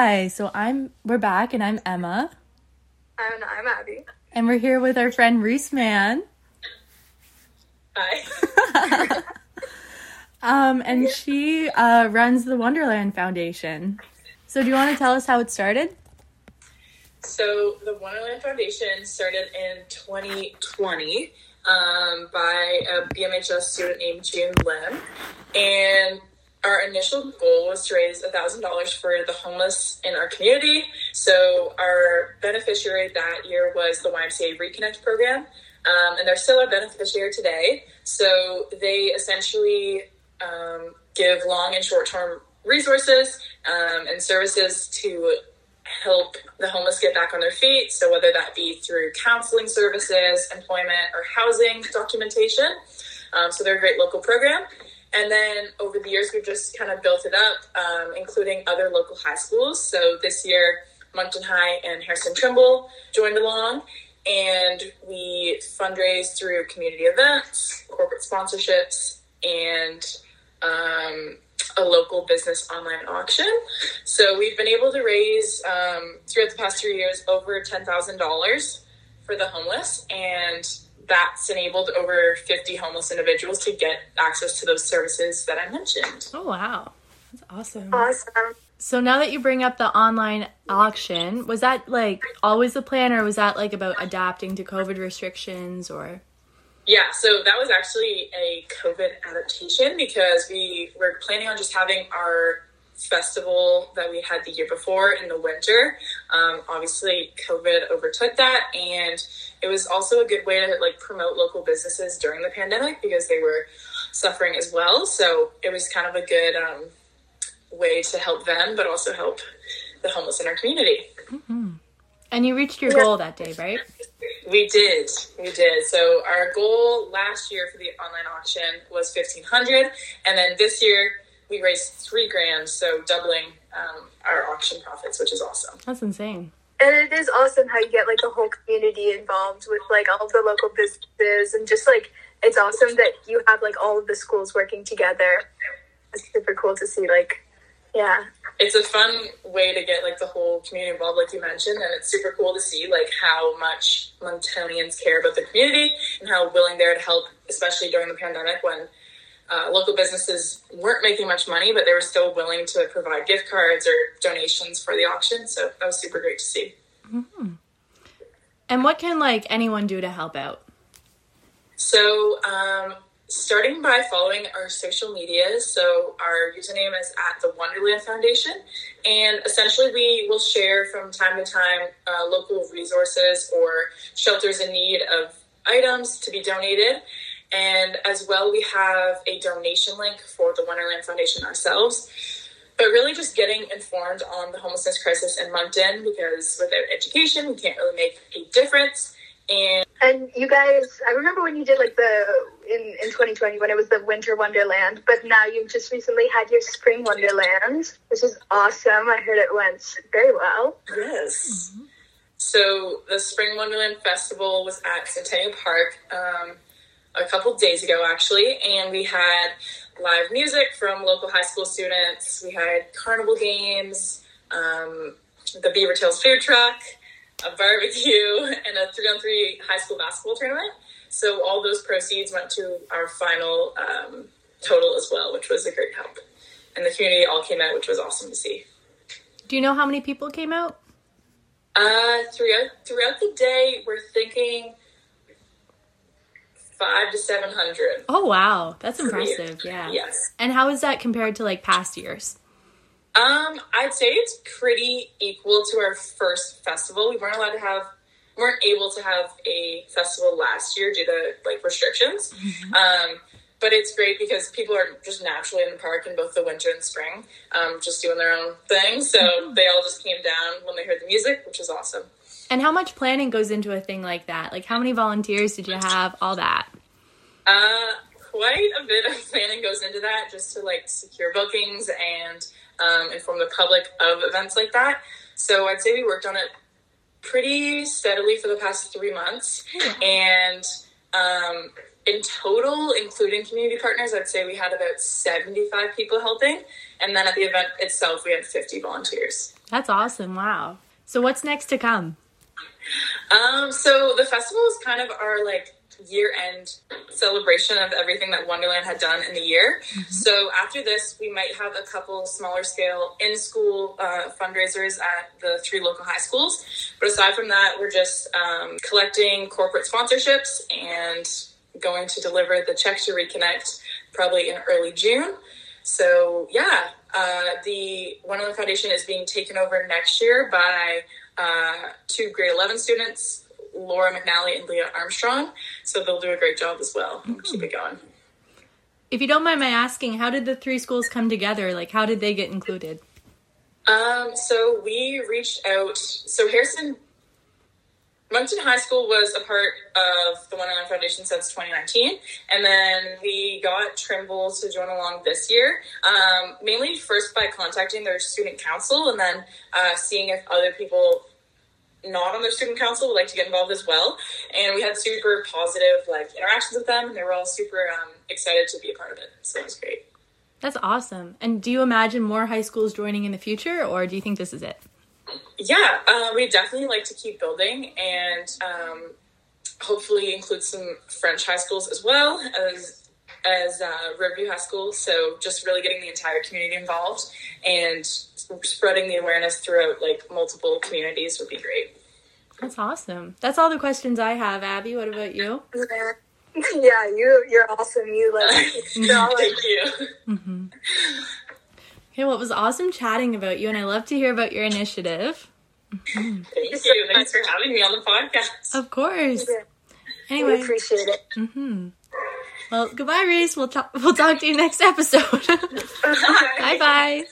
Hi, so I'm we're back and I'm Emma And I'm Abby. and we're here with our friend Reese Man. Hi. Um and she uh runs the Wonderland Foundation. So do you want to tell us how it started? So the Wonderland Foundation started in 2020 um, by a BMHS student named June Lim, and our initial goal was to raise $1,000 for the homeless in our community. So our beneficiary that year was the YMCA Reconnect program, um, and they're still our beneficiary today. So they essentially um, give long and short term resources um, and services to help the homeless get back on their feet. So, whether that be through counseling services, employment, or housing documentation. Um, so, they're a great local program. And then over the years, we've just kind of built it up, um, including other local high schools. So, this year, Moncton High and Harrison Trimble joined along. And we fundraise through community events, corporate sponsorships, and um, a local business online auction. So we've been able to raise um, throughout the past three years over ten thousand dollars for the homeless, and that's enabled over fifty homeless individuals to get access to those services that I mentioned. Oh wow. That's awesome. Awesome. So now that you bring up the online auction, was that like always the plan or was that like about adapting to COVID restrictions or Yeah, so that was actually a COVID adaptation because we were planning on just having our festival that we had the year before in the winter. Um, obviously, COVID overtook that, and it was also a good way to like promote local businesses during the pandemic because they were suffering as well. So it was kind of a good um, way to help them, but also help the homeless in our community. and you reached your goal that day, right? We did, we did. So our goal last year for the online auction was fifteen hundred, and then this year we raised three grand, so doubling um, our auction profits, which is awesome. That's insane. And it is awesome how you get like the whole community involved with like all of the local businesses and just like it's awesome that you have like all of the schools working together. It's super cool to see like yeah. It's a fun way to get like the whole community involved, like you mentioned, and it's super cool to see like how much Monctonians care about the community and how willing they are to help, especially during the pandemic when uh, local businesses weren't making much money, but they were still willing to provide gift cards or donations for the auction. So that was super great to see. And what can like anyone do to help out? So, um, starting by following our social medias. So, our username is at the Wonderland Foundation. And essentially, we will share from time to time uh, local resources or shelters in need of items to be donated. And as well, we have a donation link for the Wonderland Foundation ourselves. But really, just getting informed on the homelessness crisis in Moncton because without education, we can't really make a difference. And And you guys I remember when you did like the in, in 2020 when it was the winter wonderland, but now you've just recently had your spring wonderland, which is awesome. I heard it went very well. Yes. So the Spring Wonderland Festival was at Centennial Park um, a couple days ago, actually, and we had live music from local high school students. We had carnival games, um, the Beaver Tails food truck, a barbecue, and a three-on-three high school basketball tournament. So all those proceeds went to our final um, total as well, which was a great help. And the community all came out, which was awesome to see. Do you know how many people came out? Uh, throughout throughout the day, we're thinking five to seven hundred. Oh wow, that's impressive. Yeah. Yes. And how is that compared to like past years? Um, I'd say it's pretty equal to our first festival. We weren't allowed to have, we weren't able to have a festival last year due to like restrictions. Um, but it's great because people are just naturally in the park in both the winter and spring, um, just doing their own thing. So they all just came down when they heard the music, which is awesome. And how much planning goes into a thing like that? Like how many volunteers did you have? All that. Uh, quite a bit of planning goes into that just to like secure bookings and um, inform the public of events like that. So I'd say we worked on it pretty steadily for the past three months. And um, in total, including community partners, I'd say we had about 75 people helping. And then at the event itself, we had 50 volunteers. That's awesome. Wow. So what's next to come? Um, so the festival is kind of our like year end celebration of everything that Wonderland had done in the year. Mm-hmm. So after this, we might have a couple smaller scale in school uh, fundraisers at the three local high schools. But aside from that, we're just um, collecting corporate sponsorships and going to deliver the check to reconnect probably in early June. So yeah, uh, the Wonderland Foundation is being taken over next year by uh, two grade 11 students Laura McNally and Leah Armstrong. So they'll do a great job as well. Mm-hmm. Keep it going. If you don't mind my asking, how did the three schools come together? Like, how did they get included? Um, so we reached out. So Harrison, Moncton High School was a part of the Wonderland Foundation since 2019, and then we got Trimble to join along this year. Um, mainly first by contacting their student council, and then uh, seeing if other people not on their student council would like to get involved as well. And we had super positive like interactions with them, and they were all super um, excited to be a part of it. So it was great. That's awesome. And do you imagine more high schools joining in the future, or do you think this is it? Yeah, uh, we definitely like to keep building and um, hopefully include some French high schools as well as as uh, Riverview High School. So just really getting the entire community involved and spreading the awareness throughout like multiple communities would be great. That's awesome. That's all the questions I have. Abby, what about you? Yeah, yeah you you're awesome. You like you're all like, thank you. Mm-hmm. Okay, well, it was awesome chatting about you, and I love to hear about your initiative. Thank you. Thanks for having me on the podcast. Of course. Anyway, we appreciate it. Mm-hmm. Well, goodbye, Reese. We'll talk. We'll talk to you next episode. bye bye.